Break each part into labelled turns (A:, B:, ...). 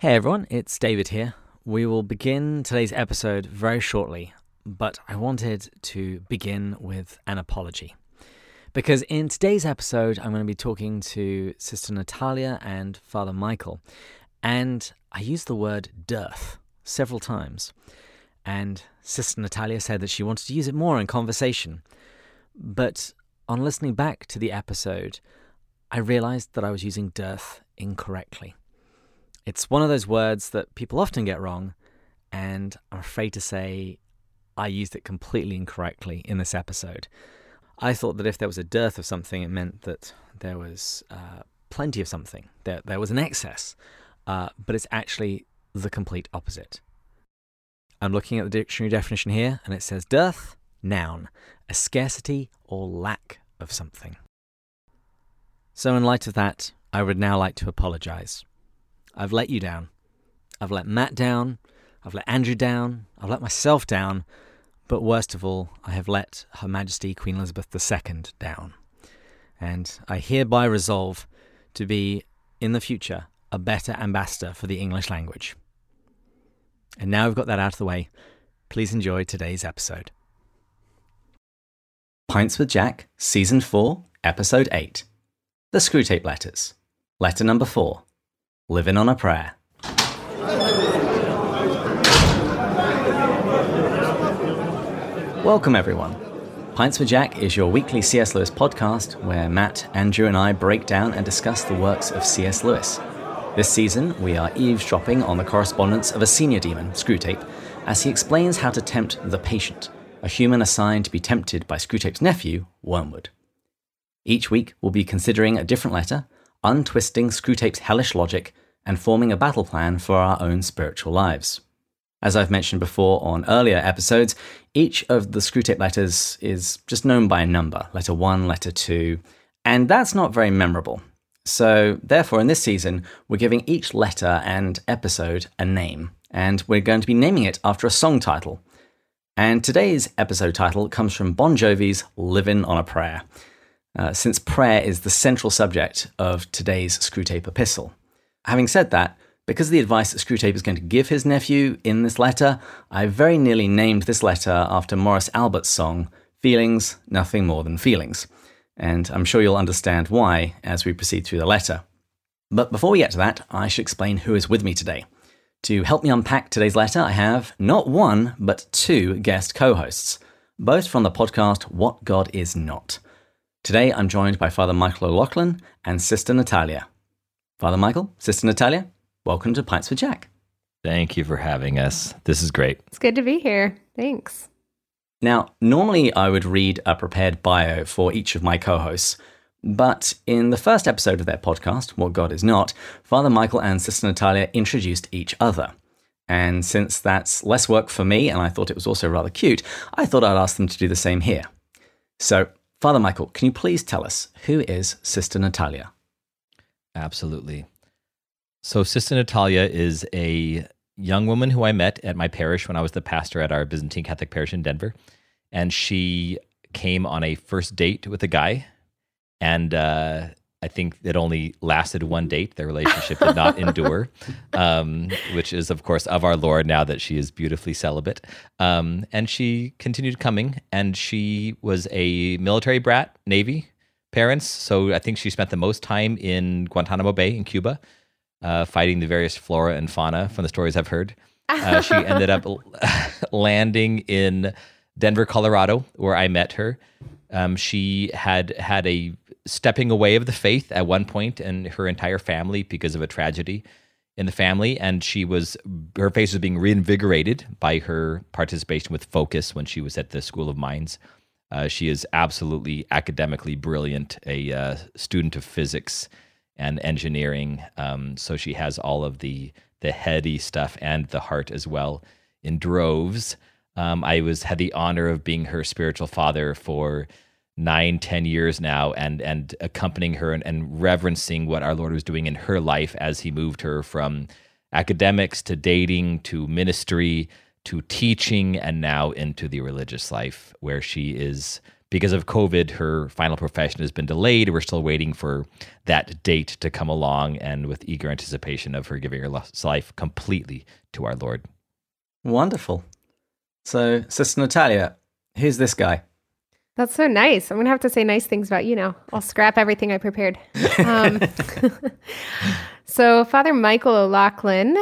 A: Hey everyone, it's David here. We will begin today's episode very shortly, but I wanted to begin with an apology. Because in today's episode, I'm going to be talking to Sister Natalia and Father Michael, and I used the word dearth several times. And Sister Natalia said that she wanted to use it more in conversation. But on listening back to the episode, I realized that I was using dearth incorrectly. It's one of those words that people often get wrong, and I'm afraid to say I used it completely incorrectly in this episode. I thought that if there was a dearth of something, it meant that there was uh, plenty of something, there, there was an excess, uh, but it's actually the complete opposite. I'm looking at the dictionary definition here, and it says dearth, noun, a scarcity or lack of something. So, in light of that, I would now like to apologize. I've let you down. I've let Matt down. I've let Andrew down. I've let myself down. But worst of all, I have let Her Majesty Queen Elizabeth II down. And I hereby resolve to be, in the future, a better ambassador for the English language. And now we've got that out of the way, please enjoy today's episode. Pints with Jack, Season 4, Episode 8 The Screwtape Letters. Letter number 4 Living on a Prayer. Welcome, everyone. Pints for Jack is your weekly C.S. Lewis podcast where Matt, Andrew, and I break down and discuss the works of C.S. Lewis. This season, we are eavesdropping on the correspondence of a senior demon, Screwtape, as he explains how to tempt the patient, a human assigned to be tempted by Screwtape's nephew, Wormwood. Each week, we'll be considering a different letter, untwisting Screwtape's hellish logic, and forming a battle plan for our own spiritual lives. As I've mentioned before on earlier episodes, each of the Screwtape letters is just known by a number letter 1, letter 2, and that's not very memorable. So, therefore, in this season, we're giving each letter and episode a name, and we're going to be naming it after a song title. And today's episode title comes from Bon Jovi's Living on a Prayer, uh, since prayer is the central subject of today's Screwtape epistle. Having said that, because of the advice that Screwtape is going to give his nephew in this letter, I very nearly named this letter after Morris Albert's song, Feelings, Nothing More Than Feelings. And I'm sure you'll understand why as we proceed through the letter. But before we get to that, I should explain who is with me today. To help me unpack today's letter, I have not one, but two guest co hosts, both from the podcast What God Is Not. Today, I'm joined by Father Michael O'Loughlin and Sister Natalia. Father Michael, Sister Natalia, welcome to Pints with Jack.
B: Thank you for having us. This is great.
C: It's good to be here. Thanks.
A: Now, normally I would read a prepared bio for each of my co hosts, but in the first episode of their podcast, What God Is Not, Father Michael and Sister Natalia introduced each other. And since that's less work for me, and I thought it was also rather cute, I thought I'd ask them to do the same here. So, Father Michael, can you please tell us who is Sister Natalia?
B: Absolutely. So, Sister Natalia is a young woman who I met at my parish when I was the pastor at our Byzantine Catholic parish in Denver. And she came on a first date with a guy. And uh, I think it only lasted one date. Their relationship did not endure, um, which is, of course, of our Lord now that she is beautifully celibate. Um, and she continued coming, and she was a military brat, Navy parents. So I think she spent the most time in Guantanamo Bay in Cuba uh, fighting the various flora and fauna from the stories I've heard. Uh, she ended up landing in Denver, Colorado, where I met her. Um, she had had a stepping away of the faith at one point, and her entire family because of a tragedy in the family. And she was her face was being reinvigorated by her participation with Focus when she was at the School of Mines. Uh, she is absolutely academically brilliant, a uh, student of physics and engineering. Um, so she has all of the the heady stuff and the heart as well in droves. Um, I was had the honor of being her spiritual father for nine, ten years now, and and accompanying her and, and reverencing what our Lord was doing in her life as He moved her from academics to dating to ministry to teaching, and now into the religious life, where she is because of COVID, her final profession has been delayed. We're still waiting for that date to come along and with eager anticipation of her giving her life completely to our Lord.
A: Wonderful. So, Sister Natalia, who's this guy?
C: That's so nice. I'm going to have to say nice things about you now. I'll scrap everything I prepared. Um, so, Father Michael O'Loughlin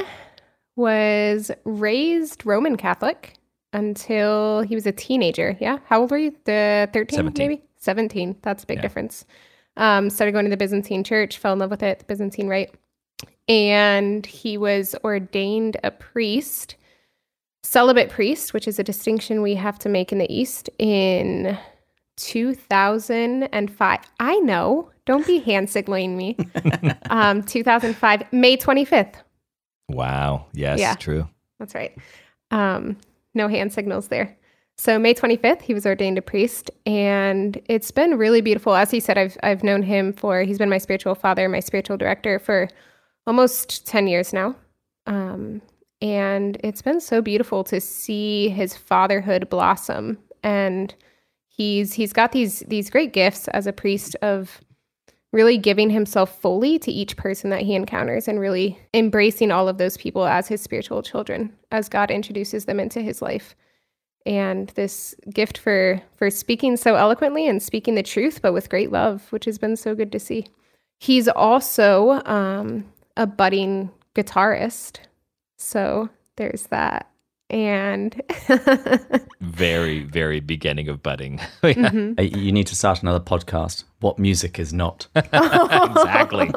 C: was raised Roman Catholic until he was a teenager. Yeah. How old were you? The 13, 17. maybe? 17. That's a big yeah. difference. Um, started going to the Byzantine church, fell in love with it, the Byzantine rite. And he was ordained a priest, celibate priest, which is a distinction we have to make in the East, in 2005. I know. Don't be hand signaling me. um, 2005, May 25th.
B: Wow. Yes, yeah. true.
C: That's right. Um, no hand signals there. So May 25th, he was ordained a priest, and it's been really beautiful. As he said, I've I've known him for he's been my spiritual father, my spiritual director for almost 10 years now. Um, and it's been so beautiful to see his fatherhood blossom and he's he's got these these great gifts as a priest of really giving himself fully to each person that he encounters and really embracing all of those people as his spiritual children as God introduces them into his life. And this gift for for speaking so eloquently and speaking the truth, but with great love, which has been so good to see. He's also um, a budding guitarist, so there's that and
B: very very beginning of budding.
A: Mm-hmm. you need to start another podcast. What music is not?
B: Exactly.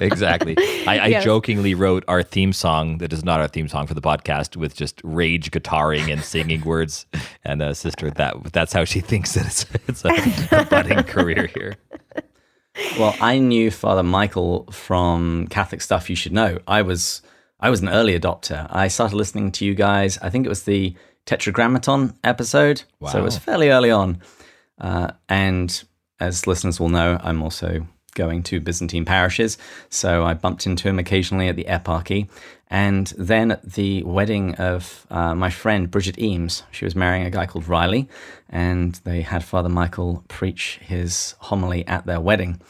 B: Exactly. I, I yes. jokingly wrote our theme song that is not our theme song for the podcast with just rage guitaring and singing words. And uh, sister that that's how she thinks that it's, it's a, a budding career here.
A: Well i knew father michael from catholic stuff you should know. I was I was an early adopter. I started listening to you guys. I think it was the Tetragrammaton episode, wow. so it was fairly early on. Uh, and as listeners will know, I'm also going to Byzantine parishes, so I bumped into him occasionally at the eparchy. And then at the wedding of uh, my friend Bridget Eames, she was marrying a guy called Riley, and they had Father Michael preach his homily at their wedding.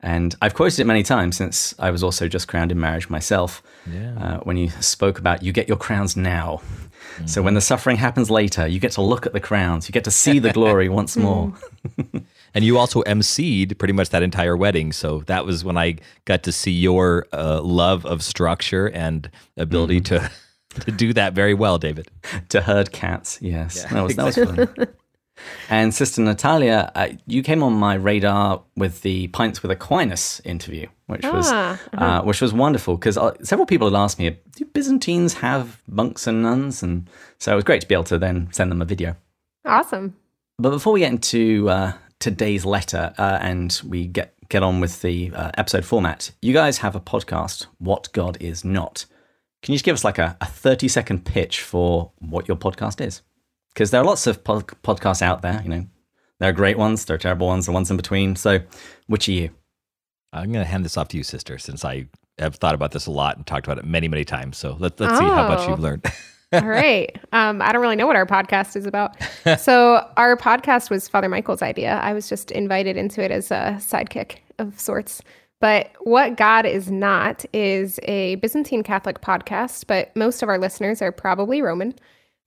A: And I've quoted it many times since I was also just crowned in marriage myself. Yeah. Uh, when you spoke about you get your crowns now. Mm-hmm. So when the suffering happens later, you get to look at the crowns, you get to see the glory once more.
B: and you also emceed pretty much that entire wedding. So that was when I got to see your uh, love of structure and ability mm-hmm. to. To do that very well, David.
A: to herd cats, yes. Yeah, that, was, exactly. that was fun. And Sister Natalia, uh, you came on my radar with the Pints with Aquinas interview, which ah, was uh-huh. uh, which was wonderful because uh, several people had asked me, "Do Byzantines have monks and nuns?" And so it was great to be able to then send them a video.
C: Awesome.
A: But before we get into uh, today's letter uh, and we get get on with the uh, episode format, you guys have a podcast, "What God Is Not." Can you just give us like a, a thirty second pitch for what your podcast is? Because there are lots of podcasts out there. You know, there are great ones, there are terrible ones, the ones in between. So, which are you?
B: I'm going to hand this off to you, sister, since I have thought about this a lot and talked about it many, many times. So let, let's oh. see how much you've oh. learned.
C: All right. Um, I don't really know what our podcast is about. So our podcast was Father Michael's idea. I was just invited into it as a sidekick of sorts. But what God is not is a Byzantine Catholic podcast, but most of our listeners are probably Roman.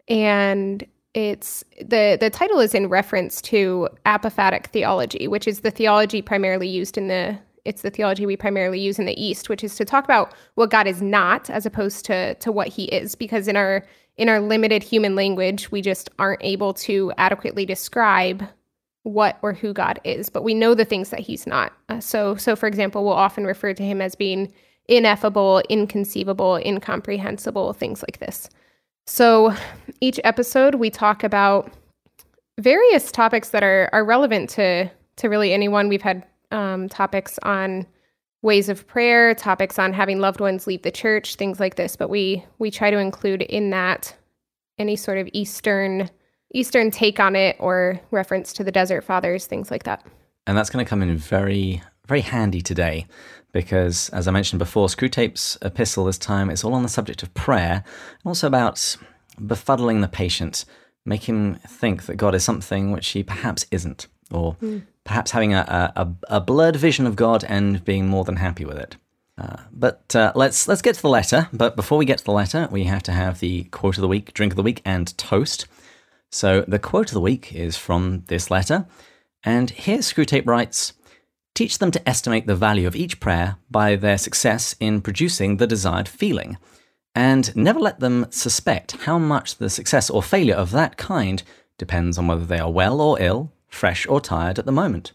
C: And it's the the title is in reference to apophatic theology, which is the theology primarily used in the it's the theology we primarily use in the East, which is to talk about what God is not as opposed to to what He is, because in our in our limited human language, we just aren't able to adequately describe what or who God is, but we know the things that He's not. Uh, so, so for example, we'll often refer to Him as being ineffable, inconceivable, incomprehensible, things like this. So each episode, we talk about various topics that are, are relevant to, to really anyone. We've had um, topics on ways of prayer, topics on having loved ones leave the church, things like this. But we we try to include in that any sort of Eastern Eastern take on it or reference to the Desert Fathers, things like that.
A: And that's going to come in very very handy today because, as I mentioned before, Screwtape's epistle this time is all on the subject of prayer and also about befuddling the patient, making him think that God is something which he perhaps isn't. or perhaps having a, a, a blurred vision of God and being more than happy with it. Uh, but uh, let's let's get to the letter. But before we get to the letter, we have to have the quote of the week, drink of the week, and toast. So the quote of the week is from this letter, and here Screwtape writes: "Teach them to estimate the value of each prayer by their success in producing the desired feeling, and never let them suspect how much the success or failure of that kind depends on whether they are well or ill, fresh or tired at the moment."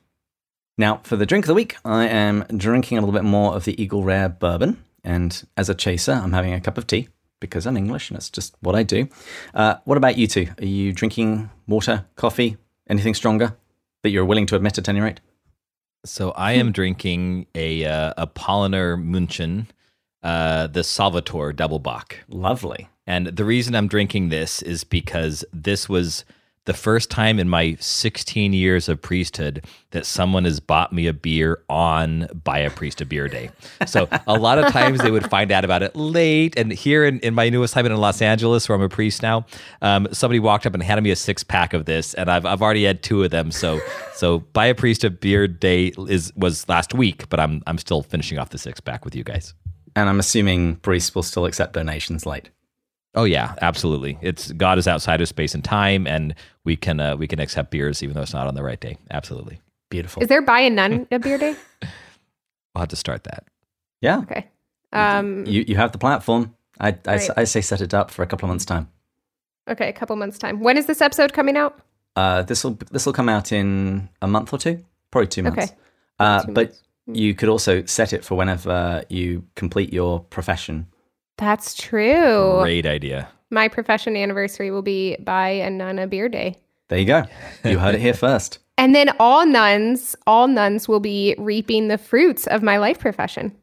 A: Now, for the drink of the week, I am drinking a little bit more of the Eagle Rare bourbon. And as a chaser, I'm having a cup of tea because I'm English and it's just what I do. Uh, what about you two? Are you drinking water, coffee, anything stronger that you're willing to admit at any rate?
B: So I am drinking a uh, a Paulaner München, uh, the Salvator Double Bock.
A: Lovely.
B: And the reason I'm drinking this is because this was the first time in my 16 years of priesthood that someone has bought me a beer on buy a priest a beer day. So a lot of times they would find out about it late. And here in, in my new assignment in Los Angeles, where I'm a priest now, um, somebody walked up and handed me a six pack of this, and I've, I've already had two of them. So so buy a priest a beer day is was last week, but I'm I'm still finishing off the six pack with you guys.
A: And I'm assuming priests will still accept donations late.
B: Oh yeah, absolutely. It's God is outside of space and time, and we can uh, we can accept beers even though it's not on the right day. Absolutely.
A: Beautiful.
C: Is there buy and nun a beer day?
B: We'll have to start that.
A: yeah.
C: Okay. Um,
A: You, you have the platform. I, I,
C: Right.
A: I say set it up for a couple of months' time.
C: okay, a couple months time. When is this episode coming out?
A: Uh, this will this will come out in a month or two, probably two months.
C: Okay.
A: Uh,
C: Two
A: but
C: months.
A: you could also set it for whenever you complete your profession.
C: That's true.
B: Great idea.
C: My profession anniversary will be buy a nun a beer day.
A: There you go. You heard it here first.
C: And then all nuns, all nuns will be reaping the fruits of my life profession.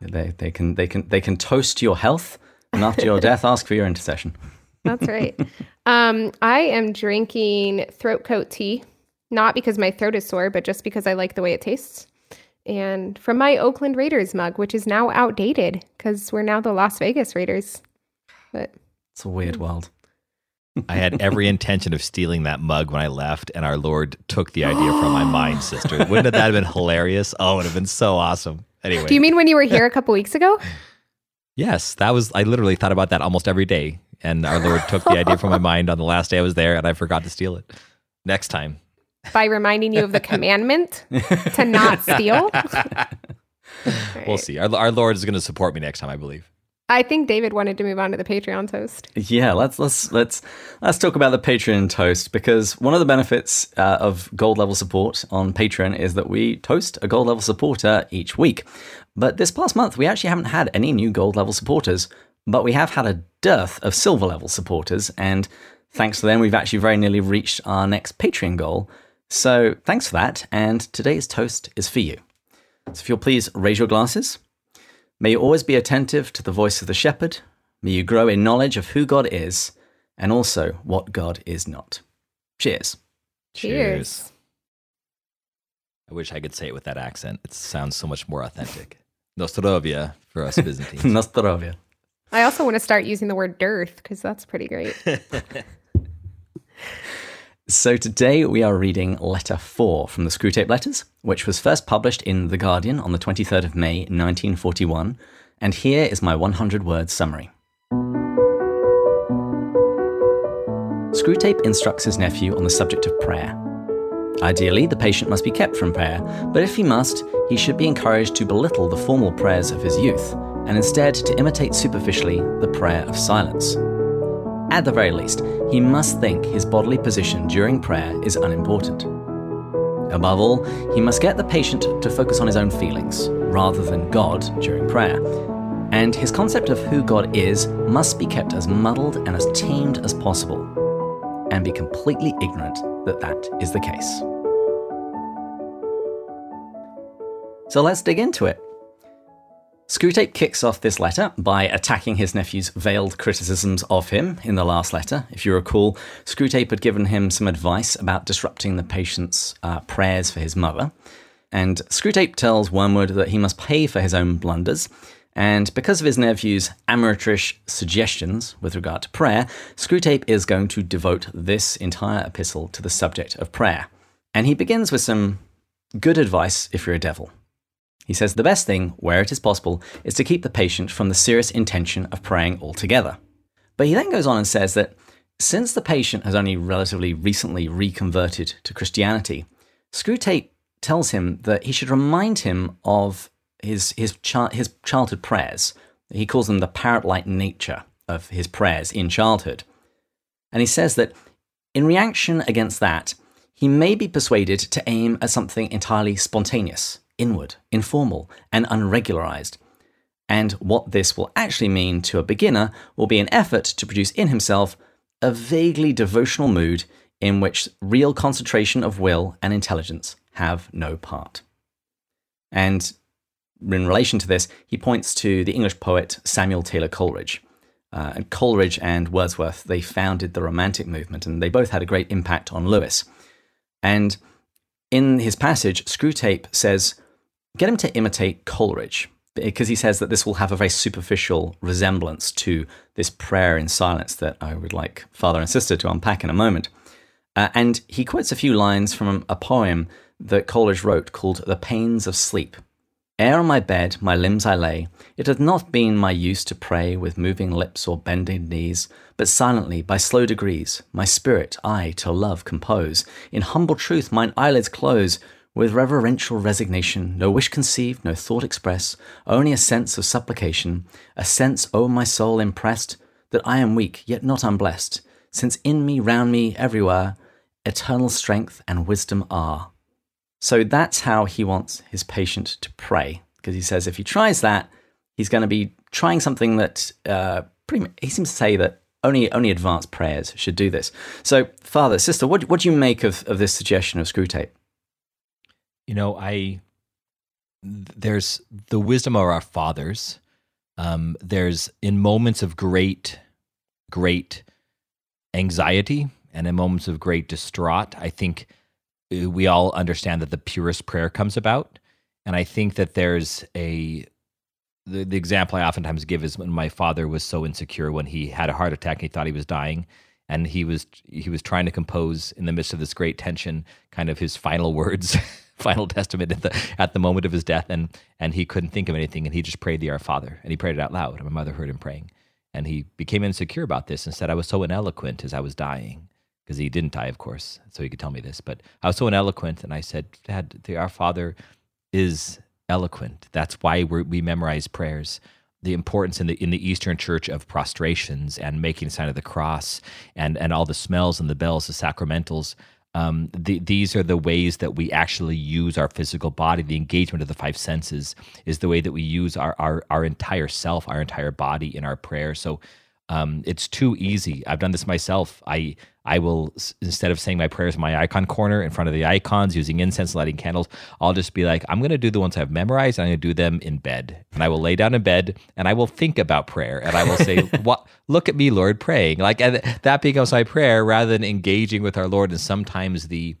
A: They, they can they can they can toast your health, and after your death, ask for your intercession.
C: That's right. um, I am drinking throat coat tea, not because my throat is sore, but just because I like the way it tastes. And from my Oakland Raiders mug, which is now outdated because we're now the Las Vegas Raiders. But
A: It's a weird world.
B: I had every intention of stealing that mug when I left, and our Lord took the idea from my mind, sister. Wouldn't that have been hilarious? Oh, it would have been so awesome. Anyway,
C: do you mean when you were here a couple weeks ago?
B: yes, that was. I literally thought about that almost every day, and our Lord took the idea from my mind on the last day I was there, and I forgot to steal it. Next time,
C: By reminding you of the commandment to not steal?
B: we'll see. Our, our Lord is going to support me next time, I believe.
C: I think David wanted to move on to the Patreon toast.
A: Yeah, let's let's let's let's talk about the Patreon toast because one of the benefits uh, of gold level support on Patreon is that we toast a gold level supporter each week. But this past month, we actually haven't had any new gold level supporters, but we have had a dearth of silver level supporters, and thanks to them, we've actually very nearly reached our next Patreon goal. So thanks for that, and today's toast is for you. So if you'll please raise your glasses. May you always be attentive to the voice of the shepherd. May you grow in knowledge of who God is and also what God is not. Cheers.
C: Cheers.
B: I wish I could say it with that accent. It sounds so much more authentic. Nostrovia for us Byzantines.
A: Nostrovia.
C: I also want to start using the word dearth because that's pretty great.
A: So today we are reading letter 4 from the Screwtape Letters, which was first published in The Guardian on the 23rd of May 1941, and here is my 100 word summary. Screwtape instructs his nephew on the subject of prayer. Ideally, the patient must be kept from prayer, but if he must, he should be encouraged to belittle the formal prayers of his youth, and instead to imitate superficially the prayer of silence. At the very least, he must think his bodily position during prayer is unimportant. Above all, he must get the patient to focus on his own feelings, rather than God during prayer. And his concept of who God is must be kept as muddled and as tamed as possible, and be completely ignorant that that is the case. So let's dig into it. Screwtape kicks off this letter by attacking his nephew's veiled criticisms of him in the last letter. If you recall, Screwtape had given him some advice about disrupting the patient's uh, prayers for his mother. And Screwtape tells Wormwood that he must pay for his own blunders. And because of his nephew's amateurish suggestions with regard to prayer, Screwtape is going to devote this entire epistle to the subject of prayer. And he begins with some good advice if you're a devil. He says the best thing, where it is possible, is to keep the patient from the serious intention of praying altogether. But he then goes on and says that since the patient has only relatively recently reconverted to Christianity, Screwtape tells him that he should remind him of his, his, his childhood prayers. He calls them the parrot like nature of his prayers in childhood. And he says that in reaction against that, he may be persuaded to aim at something entirely spontaneous, inward, informal, and unregularized. And what this will actually mean to a beginner will be an effort to produce in himself a vaguely devotional mood in which real concentration of will and intelligence have no part. And in relation to this, he points to the English poet Samuel Taylor Coleridge. Uh, and Coleridge and Wordsworth, they founded the Romantic movement, and they both had a great impact on Lewis. And in his passage, Screwtape says, get him to imitate Coleridge, because he says that this will have a very superficial resemblance to this prayer in silence that I would like father and sister to unpack in a moment. Uh, and he quotes a few lines from a poem that Coleridge wrote called The Pains of Sleep. Ere on my bed my limbs I lay, it hath not been my use to pray with moving lips or bending knees, but silently, by slow degrees, my spirit I to love compose. In humble truth mine eyelids close, with reverential resignation, no wish conceived, no thought expressed, only a sense of supplication, a sense o'er my soul impressed, that I am weak, yet not unblessed, since in me, round me, everywhere, eternal strength and wisdom are. So that's how he wants his patient to pray, because he says if he tries that, he's going to be trying something that uh, pretty. He seems to say that only only advanced prayers should do this. So, father, sister, what what do you make of of this suggestion of Screwtape?
B: You know, I there's the wisdom of our fathers. Um, there's in moments of great, great anxiety and in moments of great distraught. I think uh, we all understand that the purest prayer comes about. And I think that there's a the, the example I oftentimes give is when my father was so insecure when he had a heart attack and he thought he was dying and he was he was trying to compose in the midst of this great tension kind of his final words final testament at the at the moment of his death and and he couldn't think of anything and he just prayed the our father and he prayed it out loud and my mother heard him praying and he became insecure about this and said I was so ineloquent as I was dying because he didn't die, of course, so he could tell me this. But I was so ineloquent, and I said, Dad, the, our Father is eloquent. That's why we memorize prayers. The importance in the in the Eastern Church of prostrations and making the sign of the cross and and all the smells and the bells, the sacramentals. Um, the, these are the ways that we actually use our physical body. The engagement of the five senses is the way that we use our our, our entire self, our entire body in our prayer. So um, it's too easy. I've done this myself. I I will instead of saying my prayers in my icon corner in front of the icons using incense, lighting candles, I'll just be like, I'm going to do the ones I've memorized. I'm going to do them in bed, and I will lay down in bed and I will think about prayer, and I will say, "What? Look at me, Lord, praying." Like that becomes my prayer rather than engaging with our Lord. And sometimes the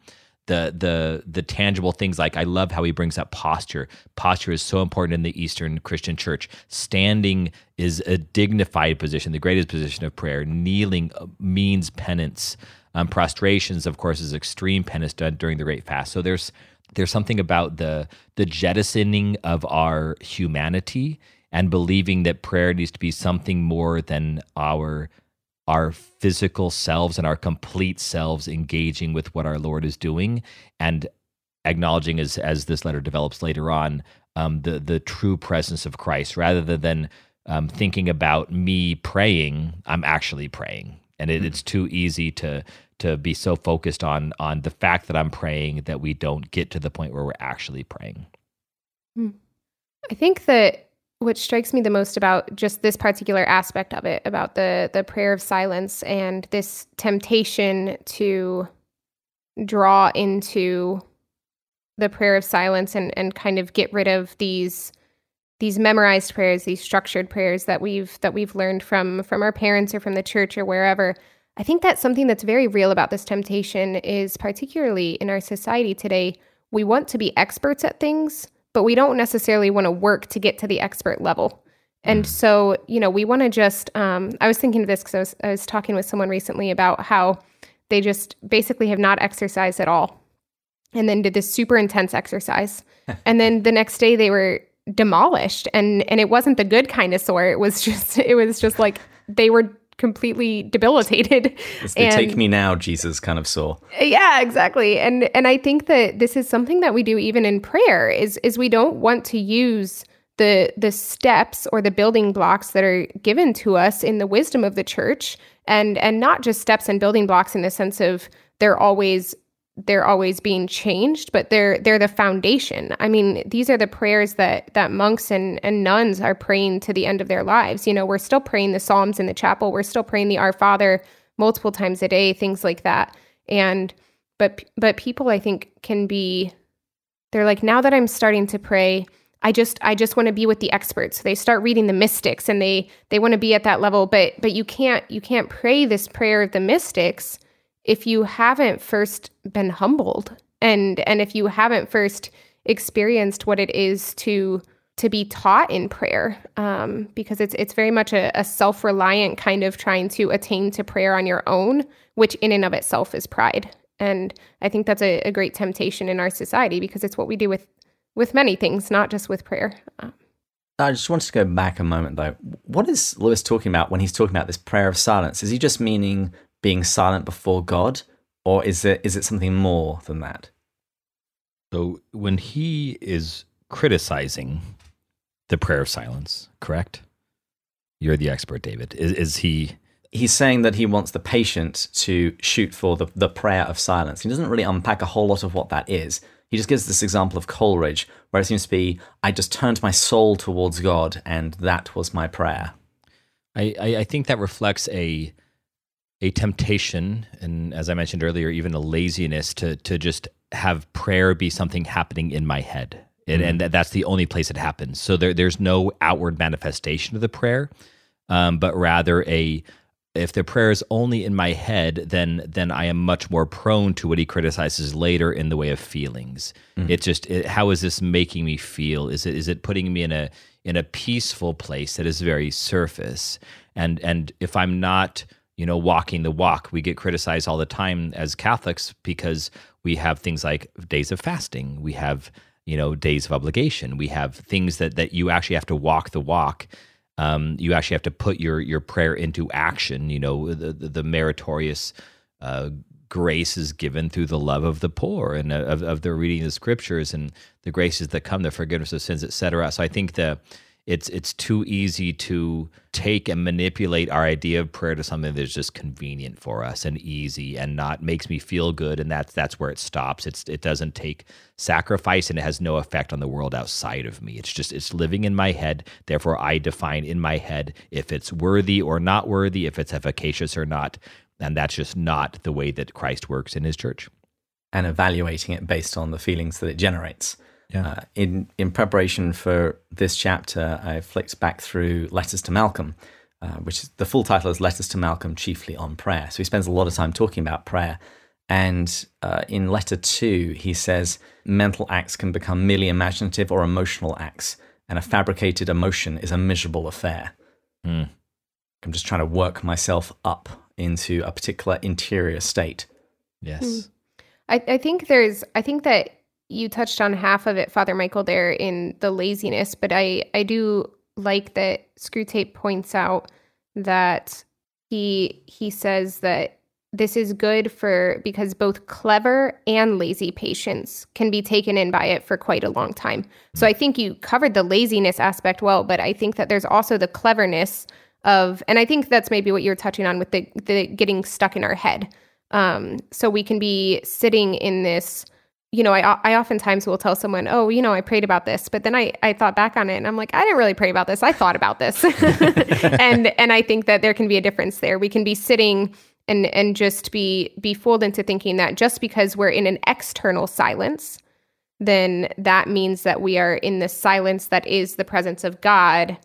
B: the the the tangible things like I love how he brings up posture. Posture is so important in the Eastern Christian church. Standing is a dignified position, the greatest position of prayer. Kneeling uh, means penance. Um, prostrations, of course, is extreme penance done during the Great Fast. So there's there's something about the the jettisoning of our humanity and believing that prayer needs to be something more than our our physical selves and our complete selves engaging with what our Lord is doing and acknowledging as as this letter develops later on um, the the true presence of Christ rather than um, thinking about me praying I'm actually praying and it, it's too easy to to be so focused on on the fact that I'm praying that we don't get to the point where we're actually praying.
C: Hmm. I think that what strikes me the most about just this particular aspect of it about the the prayer of silence and this temptation to draw into the prayer of silence and and kind of get rid of these these memorized prayers these structured prayers that we've that we've learned from from our parents or from the church or wherever. I think that's something that's very real about this temptation is particularly in our society today we want to be experts at things but we don't necessarily want to work to get to the expert level. And mm. so, you know, we want to just, um, I was thinking of this because I was, I was talking with someone recently about how they just basically have not exercised at all and then did this super intense exercise. and then the next day they were demolished and and it wasn't the good kind of sore. It was just it was just like they were completely debilitated.
A: It's the take me now Jesus kind of soul.
C: Yeah, exactly. And and I think that this is something that we do even in prayer is is we don't want to use the the steps or the building blocks that are given to us in the wisdom of the church and and not just steps and building blocks in the sense of they're always they're always being changed but they're they're the foundation. I mean these are the prayers that that monks and and nuns are praying to the end of their lives. You know we're still praying the psalms in the chapel. We're still praying the our father multiple times a day things like that. And but but people i think can be they're like now that i'm starting to pray I just I just want to be with the experts. They start reading the mystics and they they want to be at that level, but but you can't you can't pray this prayer of the mystics if you haven't first been humbled and and if you haven't first experienced what it is to to be taught in prayer um, because it's it's very much a, a self-reliant kind of trying to attain to prayer on your own which in and of itself is pride and i think that's a, a great temptation in our society because it's what we do with with many things, not just with prayer.
A: I just wanted to go back a moment though. What is Lewis talking about when he's talking about this prayer of silence? Is he just meaning being silent before God, or is it is it something more than that?
B: So when he is criticizing the prayer of silence, correct? You're the expert, David. Is, is he?
A: He's saying that he wants the patient to shoot for the, the prayer of silence. He doesn't really unpack a whole lot of what that is. He just gives this example of Coleridge, where it seems to be, I just turned my soul towards God, and that was my prayer.
B: I, I, I think that reflects a a temptation, and as I mentioned earlier, even a laziness to to just have prayer be something happening in my head, and, mm-hmm. and that's the only place it happens. So there, there's no outward manifestation of the prayer, um, but rather a if the prayer is only in my head, then then I am much more prone to what he criticizes later in the way of feelings. Mm. It's just it, how is this making me feel? Is it is it putting me in a in a peaceful place that is very surface? And and if I'm not you know walking the walk, we get criticized all the time as Catholics because we have things like days of fasting, we have you know days of obligation, we have things that that you actually have to walk the walk um, you actually have to put your your prayer into action. You know, the the, the meritorious uh, grace is given through the love of the poor and of, of the reading of the scriptures and the graces that come, the forgiveness of sins, etc. So I think the it's it's too easy to take and manipulate our idea of prayer to something that's just convenient for us and easy and not makes me feel good and that's that's where it stops. It's it doesn't take sacrifice and it has no effect on the world outside of me. It's just it's living in my head. Therefore i define in my head if it's worthy or not worthy if it's efficacious or not. And that's just not the way that christ works in his church.
A: And evaluating it based on the feelings that it generates yeah. Uh, in in preparation for this chapter, I flicked back through Letters to Malcolm, uh, which is, the full title is Letters to Malcolm, chiefly on prayer. So he spends a lot of time talking about prayer. And uh, in letter two, he says mental acts can become merely imaginative or emotional acts, and a fabricated emotion is a miserable affair. Mm. I'm just trying to work myself up into a particular interior state.
B: Yes. Mm.
C: I, I think there's, I think that you touched on half of it, Father Michael, there in the laziness, but I, I do like that Screwtape points out that he he says that this is good for because both clever and lazy patients can be taken in by it for quite a long time. So I think you covered the laziness aspect well, but I think that there's also the cleverness of, and I think that's maybe what you're touching on with the the getting stuck in our head. Um, so we can be sitting in this you know, I, I oftentimes will tell someone, oh, you know, I prayed about this, but then I, I thought back on it and I'm like, I didn't really pray about this. I thought about this. and, and I think that there can be a difference there. We can be sitting and, and just be, be fooled into thinking that just because we're in an external silence, then that means that we are in the silence that is the presence of God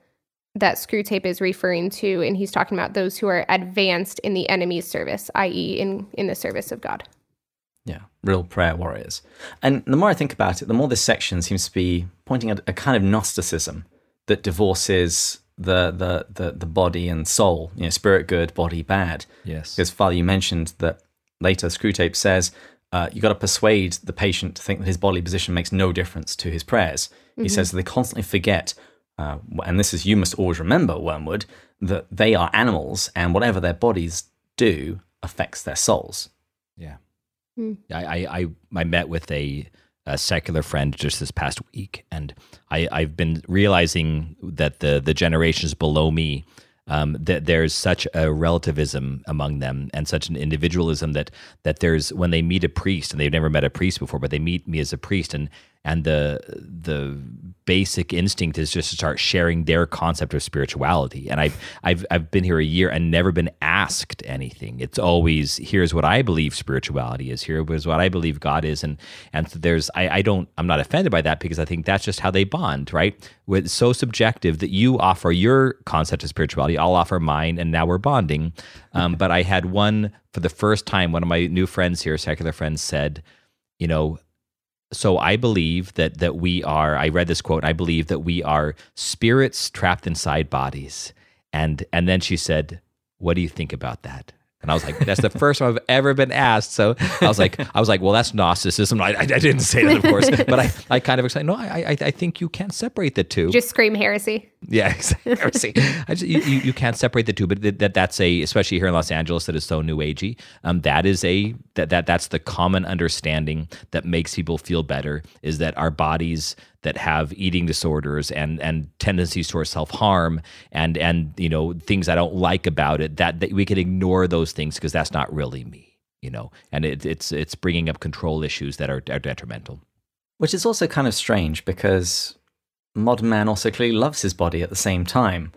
C: that Screwtape is referring to. And he's talking about those who are advanced in the enemy's service, i.e., in, in the service of God.
A: Yeah, real prayer warriors. And the more I think about it, the more this section seems to be pointing at a kind of Gnosticism that divorces the the the, the body and soul, you know, spirit good, body bad.
B: Yes.
A: Because Father, you mentioned that later Screwtape says uh, you got to persuade the patient to think that his bodily position makes no difference to his prayers. He
C: Mm-hmm.
A: says they constantly forget, uh, and this is you must always remember, Wormwood, that they are animals, and whatever their bodies do affects their souls.
B: Yeah. I, I, I, I met with a, a secular friend just this past week, and I, I've been realizing that the, the generations below me, um, that there's such a relativism among them and such an individualism that that there's when they meet a priest and they've never met a priest before, but they meet me as a priest and and the the basic instinct is just to start sharing their concept of spirituality. And I've I've I've been here a year and never been asked anything. It's always here's what I believe spirituality is. Here is what I believe God is. And and so there's I, I don't I'm not offended by that because I think that's just how they bond, right? It's so subjective that you offer your concept of spirituality, I'll offer mine, and now we're bonding. Um, but I had one for the first time. One of my new friends here, secular friends, said, you know, so I believe that that we are. I read this quote. I believe that we are spirits trapped inside bodies. And and then she said, "What do you think about that?" And I was like, "That's the first time I've ever been asked." So I was like, "I was like, well, that's Gnosticism." I, I, I didn't say that, of course, but I, I kind of explained. No, I, I I think you can't separate the two.
C: Just scream heresy.
B: Yeah, exactly. I just, you, you you can't separate the two, but that, that that's a especially here in Los Angeles that is so new agey. Um, that is a that that that's the common understanding that makes people feel better is that our bodies that have eating disorders and and tendencies towards self harm and and you know things I don't like about it that, that we can ignore those things because that's not really me, you know, and it, it's it's bringing up control issues that are, are detrimental.
A: Which is also kind of strange because modern man also clearly loves his body at the same time.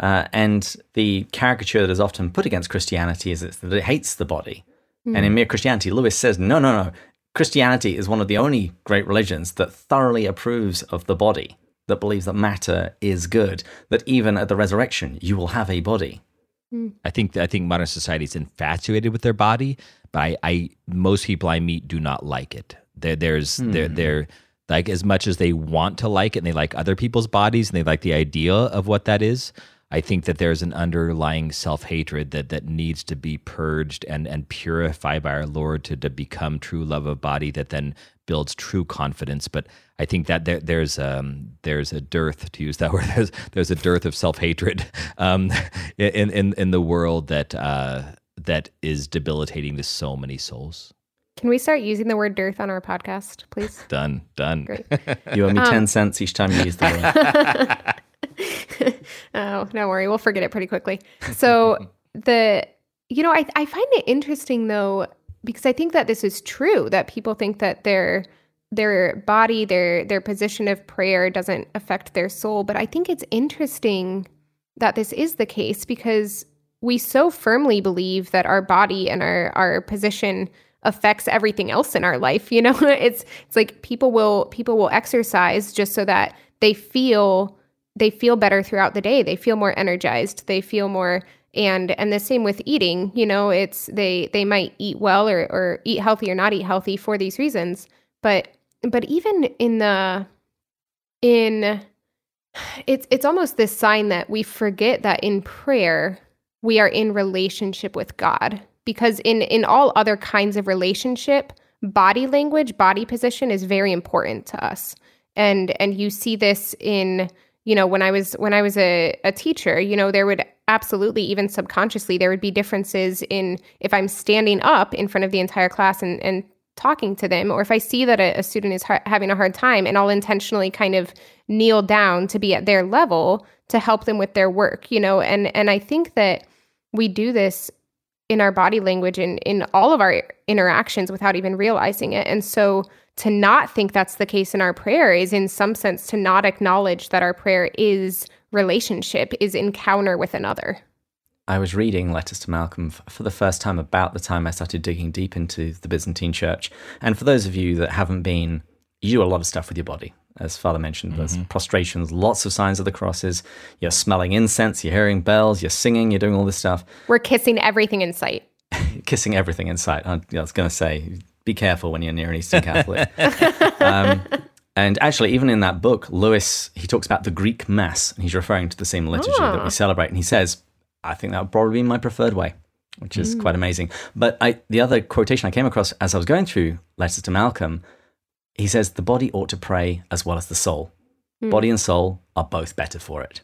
A: Uh, and the caricature that is often put against Christianity is that it hates the body. And in hmm. Mere Christianity, Lewis says, no, no, no. Christianity is one of the only great religions that thoroughly approves of the body, that believes that matter is good, that even at the resurrection, you will have a body. Hmm.
B: I think I think modern society is infatuated with their body, but I, I most people I meet do not like it. There, there's they're, hmm. they're like as much as they want to like it, and they like other people's bodies, and they like the idea of what that is. I think that there's an underlying self hatred that that needs to be purged and and purified by our Lord to to become true love of body that then builds true confidence. But I think that there, there's um, there's a dearth to use that word. There's there's a dearth of self hatred um, in in in the world that uh, that is debilitating to so many souls.
C: Can we start using the word dearth on our podcast, please?
B: Done, done.
C: Great.
A: You owe me um, 10 cents each time you use the word.
C: oh, don't worry. We'll forget it pretty quickly. So, the, you know, I, I find it interesting though, because I think that this is true that people think that their, their body, their, their position of prayer doesn't affect their soul. But I think it's interesting that this is the case because we so firmly believe that our body and our, our position affects everything else in our life you know? It's it's like people will people will exercise just so that they feel they feel better throughout the day. They feel more energized. They feel more and and the same with eating you know? It's they they might eat well or or eat healthy or not eat healthy for these reasons but but even in the in it's it's almost this sign that we forget that in prayer we are in relationship with God because in in all other kinds of relationship body language body position is very important to us. And and you see this in you know when i was when i was a, a teacher you know there would absolutely even subconsciously there would be differences in if i'm standing up in front of the entire class and and talking to them or if i see that a, a student is ha- having a hard time and i'll intentionally kind of kneel down to be at their level to help them with their work you know? And and i think that we do this in our body language and in all of our interactions without even realizing it. And so to not think that's the case in our prayer is in some sense to not acknowledge that our prayer is relationship, is encounter with another.
A: I was reading Letters to Malcolm for the first time about the time I started digging deep into the Byzantine church. And for those of you that haven't been, you do a lot of stuff with your body. As Father mentioned, there's prostrations, lots of signs of the crosses. You're smelling incense, you're hearing bells, you're singing, you're doing all this stuff,
C: We're kissing everything in sight.
A: kissing everything in sight. I, I was going to say, be careful when you're near an Eastern Catholic. um, and actually, even in that book, Lewis, he talks about the Greek Mass, and he's referring to the same liturgy that
C: Ah.
A: we celebrate. And he says, I think that would probably be my preferred way. which is quite amazing. But I, the other quotation I came across as I was going through Letters to Malcolm, he says, The body ought to pray as well as the soul. Body and soul are both better for it.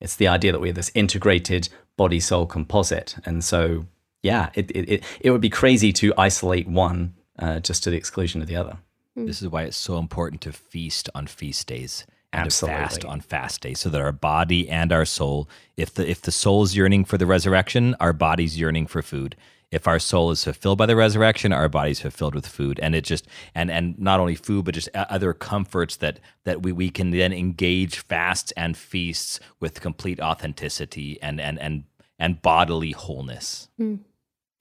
A: It's the idea that we're this integrated body soul composite. And so, yeah, it, it, it, it would be crazy to isolate one uh, just to the exclusion of the other.
B: This is why it's so important to feast on feast days and to fast on fast days, so that our body and our soul, if the if the soul's yearning for the resurrection, our body's yearning for food. If our soul is fulfilled by the resurrection, our body's fulfilled with food, and it just and and not only food, but just other comforts that that we, we can then engage fasts and feasts with complete authenticity and and and and bodily wholeness.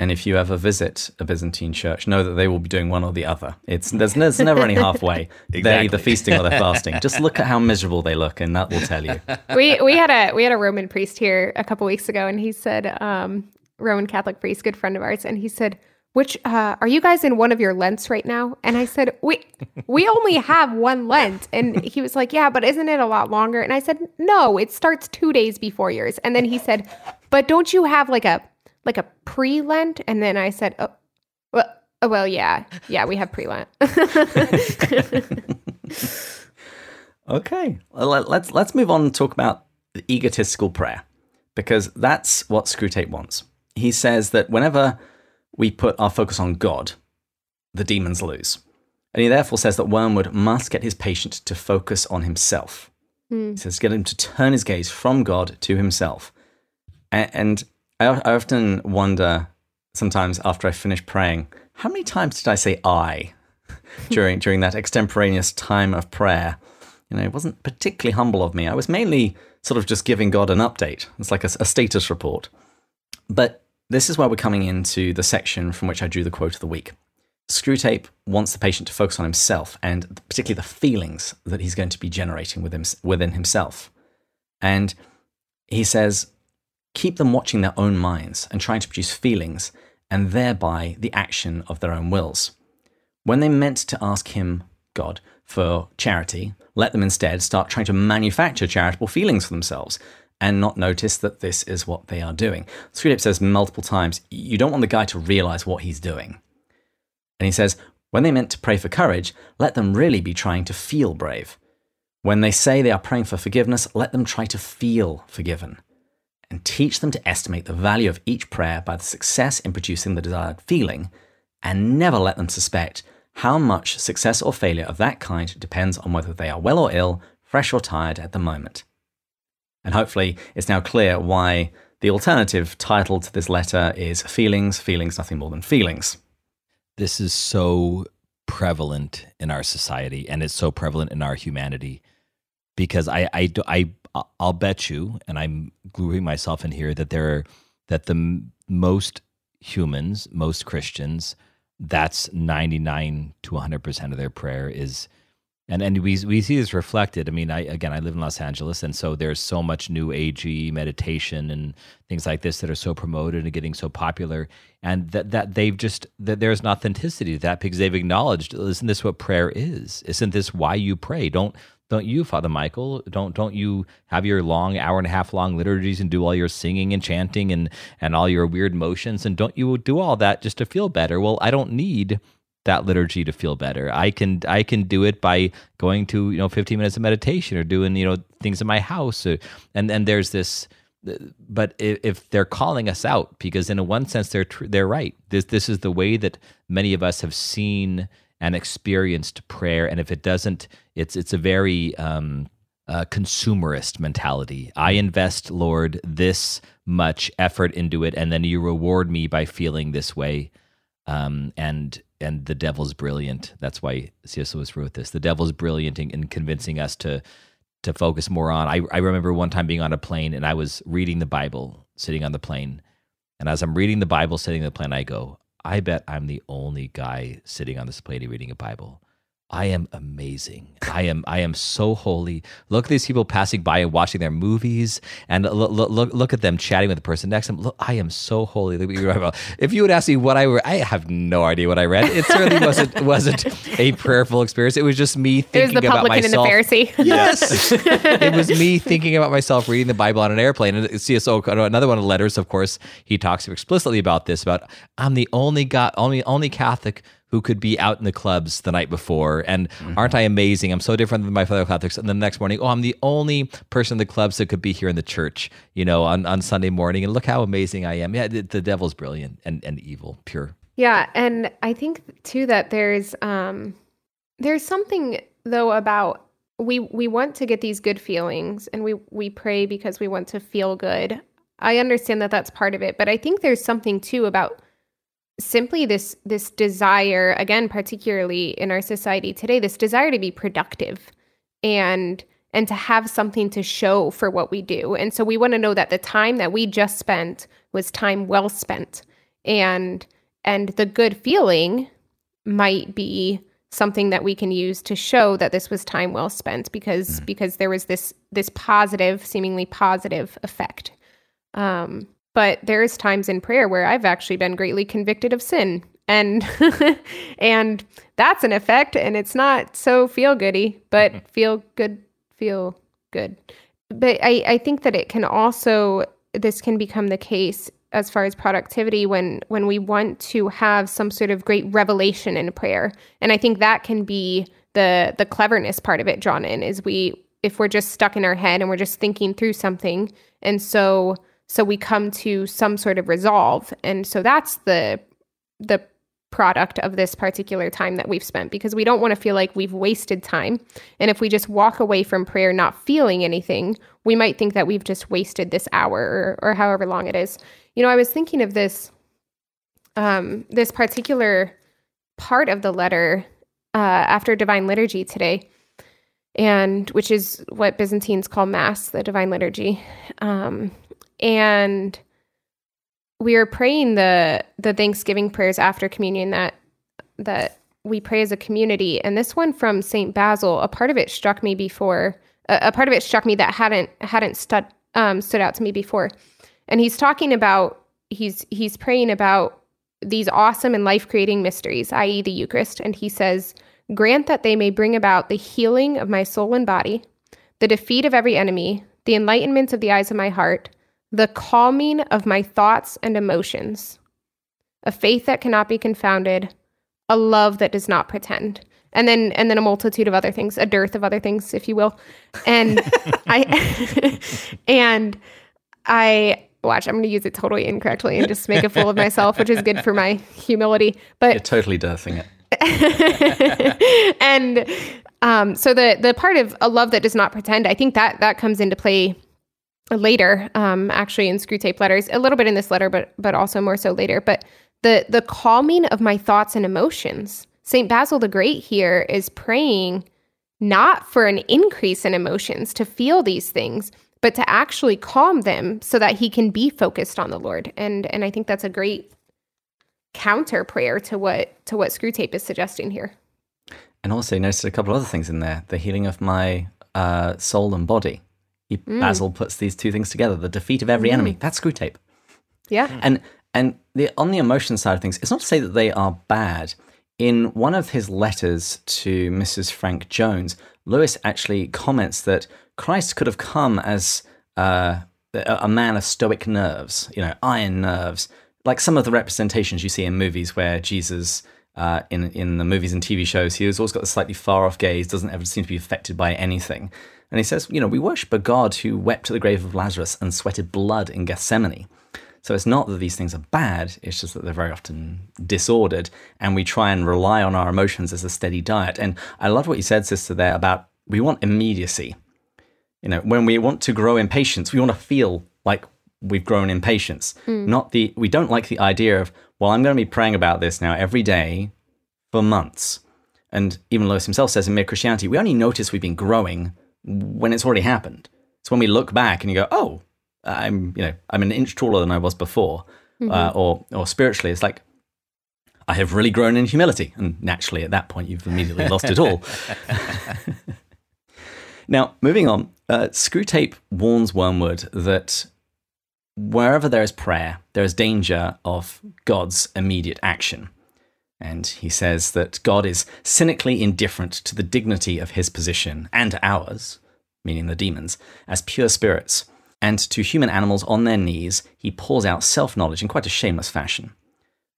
A: And if you ever visit a Byzantine church, know that they will be doing one or the other. It's there's, there's never any halfway. They're either feasting or they're fasting. Just look at how miserable they look, and that will tell you.
C: we we had a we had a Roman priest here a couple weeks ago, and he said, um, Roman Catholic priest, good friend of ours, and he said, "Which uh, are you guys in one of your Lents right now?" And I said, "We we only have one Lent," and he was like, "Yeah, but isn't it a lot longer?" And I said, "No, it starts two days before yours." And then he said, "But don't you have like a like a pre Lent?" And then I said, "Oh, well." Oh, well, yeah, yeah, we have pre-Lent.
A: Okay, well, let- let's let's move on and talk about the egotistical prayer because that's what Screwtape wants. He says that whenever we put our focus on God, the demons lose, and he therefore says that Wormwood must get his patient to focus on himself. Hmm. He says get him to turn his gaze from God to himself, and I, I often wonder sometimes after I finish praying, how many times did I say I during during that extemporaneous time of prayer? You know, it wasn't particularly humble of me. I was mainly sort of just giving God an update. It's like a, a status report. But this is where we're coming into the section from which I drew the quote of the week. Screwtape wants the patient to focus on himself and particularly the feelings that he's going to be generating within himself. And he says, keep them watching their own minds and trying to produce feelings and thereby the action of their own wills. When they meant to ask him, God, for charity, let them instead start trying to manufacture charitable feelings for themselves and not notice that this is what they are doing. Screwtape says multiple times, you don't want the guy to realize what he's doing. And he says, when they meant to pray for courage, let them really be trying to feel brave. When they say they are praying for forgiveness, let them try to feel forgiven. And teach them to estimate the value of each prayer by the success in producing the desired feeling, and never let them suspect how much success or failure of that kind depends on whether they are well or ill, fresh or tired at the moment. And hopefully, it's now clear why the alternative title to this letter is Feelings, Feelings, Nothing More Than Feelings.
B: This is so prevalent in our society and it's so prevalent in our humanity because I, I, I, I'll bet you, and I'm grouping myself in here, that there are, that the m- most humans, most Christians, that's 99 to 100% of their prayer is, and, and we, we see this reflected. I mean, I, again, I live in Los Angeles, and so there's so much new agey meditation and things like this that are so promoted and getting so popular. And that, that they've just, that there's an authenticity to that because they've acknowledged, isn't this what prayer is? Isn't this why you pray? Don't, don't you, Father Michael? Don't don't you have your long hour and a half long liturgies and do all your singing and chanting and and all your weird motions and don't you do all that just to feel better? Well, I don't need that liturgy to feel better. I can I can do it by going to you know 15 minutes of meditation or doing you know things in my house or, and then there's this but if, they're calling us out because in a one sense they're they're right. This this is the way that many of us have seen and experienced prayer. And if it doesn't it's it's a very um uh, consumerist mentality. I invest lord this much effort into it and then you reward me by feeling this way um and and the devil's brilliant. That's why cs lewis wrote this. The devil's brilliant in, in convincing us to to focus more on I, I remember one time being on a plane and i was reading the bible sitting on the plane. And as i'm reading the bible sitting on the plane i go I bet I'm the only guy sitting on this plane reading a Bible. I am amazing. I am I am so holy. Look at these people passing by and watching their movies, and look look, look at them chatting with the person next to them. Look, I am so holy. If you would ask me what I read, I have no idea what I read. It certainly wasn't wasn't a prayerful experience. It was just me thinking
C: it was the
B: about
C: publican
B: myself.
C: and the Pharisee.
B: Yes, it was me thinking about myself reading the Bible on an airplane. And CSO, another one of the letters, of course, he talks explicitly about this. About I'm the only God, only only Catholic who could be out in the clubs the night before. And mm-hmm. aren't I amazing? I'm so different than my fellow Catholics. And the next morning, oh, I'm the only person in the clubs that could be here in the church, you know, on, on Sunday morning. And look how amazing I am. Yeah, the, the devil's brilliant and, and evil, pure.
C: Yeah. And I think too that there's um there's something though about we we want to get these good feelings and we we pray because we want to feel good. I understand that that's part of it, but I think there's something too about simply this this desire again particularly in our society today this desire to be productive and and to have something to show for what we do. And so we want to know that the time that we just spent was time well spent. And and the good feeling might be something that we can use to show that this was time well spent because mm. because there was this this positive seemingly positive effect. Um but there's times in prayer where I've actually been greatly convicted of sin. And and that's an effect and it's not so feel goody, but mm-hmm. feel good feel good. But I, I think that it can also this can become the case as far as productivity when when we want to have some sort of great revelation in prayer. And I think that can be the the cleverness part of it drawn in is we if we're just stuck in our head and we're just thinking through something and so so we come to some sort of resolve. And so that's the the product of this particular time that we've spent because we don't want to feel like we've wasted time. And if we just walk away from prayer not feeling anything we might think that we've just wasted this hour or, or however long it is. You know i was thinking of this um, this particular part of the letter uh, after divine liturgy today and which is what byzantines call mass the divine liturgy. Um, and we were praying the the Thanksgiving prayers after communion that that we pray as a community. And this one from Saint Basil, a part of it struck me before. A, a part of it struck me that hadn't hadn't stood um, stood out to me before. And he's talking about he's he's praying about these awesome and life creating mysteries, i.e., the Eucharist. And he says, "Grant that they may bring about the healing of my soul and body, the defeat of every enemy, the enlightenment of the eyes of my heart." The calming of my thoughts and emotions, a faith that cannot be confounded, a love that does not pretend. And then and then a multitude of other things, a dearth of other things, if you will. And I and I watch, I'm gonna use it totally incorrectly and just make a fool of myself, which is good for my humility. But
A: you're totally dearthing
C: it. and um, so the the part of a love that does not pretend, I think that that comes into play later, um, actually in Screwtape letters, a little bit in this letter, but but also more so later. But the the calming of my thoughts and emotions. Saint Basil the Great here is praying not for an increase in emotions to feel these things, but to actually calm them so that he can be focused on the Lord. And and I think that's a great counter prayer to what to what Screwtape is suggesting here.
A: And also noticed a couple other things in there: the healing of my uh, soul and body. He, mm. Basil puts these two things together: the defeat of every mm. enemy. That's Screwtape.
C: Yeah.
A: And and the on the emotion side of things, it's not to say that they are bad. In one of his letters to Mrs. Frank Jones, Lewis actually comments that Christ could have come as uh, a man of stoic nerves, you know, iron nerves, like some of the representations you see in movies where Jesus. Uh, in in the movies and TV shows, he has always got a slightly far off gaze, doesn't ever seem to be affected by anything. And he says, you know, we worship a God who wept at the grave of Lazarus and sweated blood in Gethsemane. So it's not that these things are bad, it's just that they're very often disordered, and we try and rely on our emotions as a steady diet. And I love what you said, sister, there about we want immediacy. You know, when we want to grow in patience, we want to feel like we've grown in patience. Mm. Not the we don't like the idea of, well, I'm going to be praying about this now every day for months. And even Lewis himself says in Mere Christianity, we only notice we've been growing when it's already happened. It's when we look back and you go, oh, I'm you know I'm an inch taller than I was before, uh, mm-hmm. uh, or or spiritually, it's like I have really grown in humility. And naturally, at that point, you've immediately lost it all. now, moving on, uh, Screwtape warns Wormwood that wherever there is prayer, there is danger of God's immediate action. And he says that God is cynically indifferent to the dignity of his position and ours, meaning the demons, as pure spirits. And to human animals on their knees, he pours out self knowledge in quite a shameless fashion.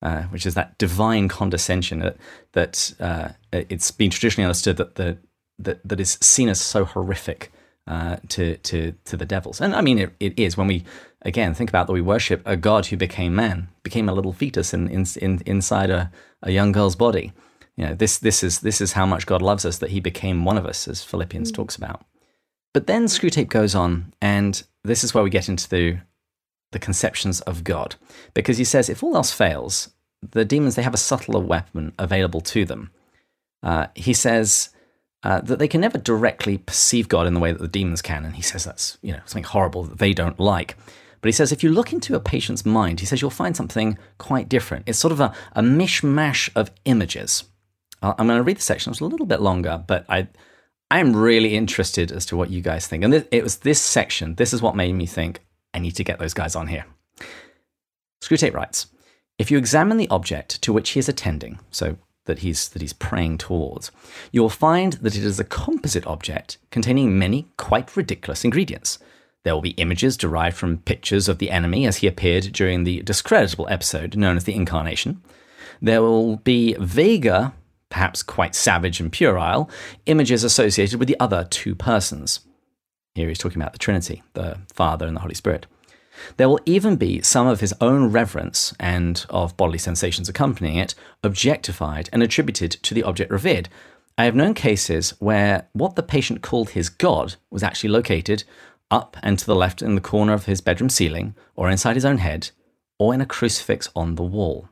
A: Uh, which is that divine condescension that, that uh, it's been traditionally understood that, the, that, that is seen as so horrific uh, to, to, to the devils. And I mean, it, it is when we, again, think about that we worship a God who became man, became a little fetus in, in, in, inside a, a young girl's body. You know, this, this, is, this is how much God loves us, that he became one of us, as Philippians mm. talks about. But then Screwtape goes on, and this is where we get into the, the conceptions of God. Because he says, if all else fails, the demons, they have a subtler weapon available to them. Uh, he says uh, that they can never directly perceive God in the way that the demons can. And he says that's, you know, something horrible that they don't like. But he says if you look into a patient's mind, he says you'll find something quite different. It's sort of a, a mishmash of images. Uh, I'm going to read the section. It's a little bit longer, but I, I'm really interested as to what you guys think. And it was this section, this is what made me think I need to get those guys on here. Screwtape writes If you examine the object to which he is attending, so that he's, that he's praying towards, you will find that it is a composite object containing many quite ridiculous ingredients. There will be images derived from pictures of the enemy as he appeared during the discreditable episode known as the Incarnation. There will be vaguer, perhaps quite savage and puerile, images associated with the other two persons. Here he's talking about the Trinity, the Father and the Holy Spirit. There will even be some of his own reverence and of bodily sensations accompanying it objectified and attributed to the object revered. I have known cases where what the patient called his God was actually located up and to the left in the corner of his bedroom ceiling, or inside his own head, or in a crucifix on the wall.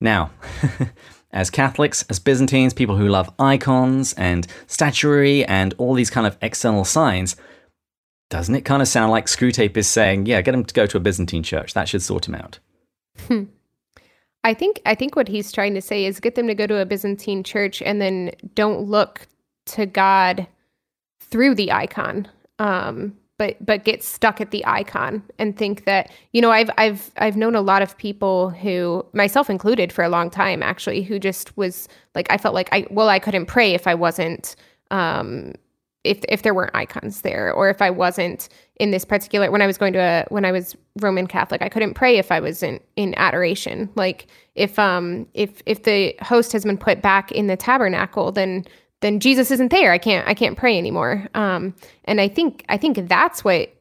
A: Now, as Catholics, as Byzantines, people who love icons and statuary and all these kind of external signs, doesn't it kind of sound like Screwtape is saying, yeah, get him to go to a Byzantine church. That should sort him out.
C: Hmm. I think I think what he's trying to say is get them to go to a Byzantine church and then don't look to God through the icon. Um, but but get stuck at the icon and think that you know I've I've I've known a lot of people who myself included for a long time actually who just was like I felt like I well I couldn't pray if I wasn't um if if there weren't icons there or if I wasn't in this particular when I was going to a when I was Roman Catholic I couldn't pray if I wasn't in adoration. Like if um if if the host has been put back in the tabernacle then then Jesus isn't there. I can't I can't pray anymore. Um and I think I think that's what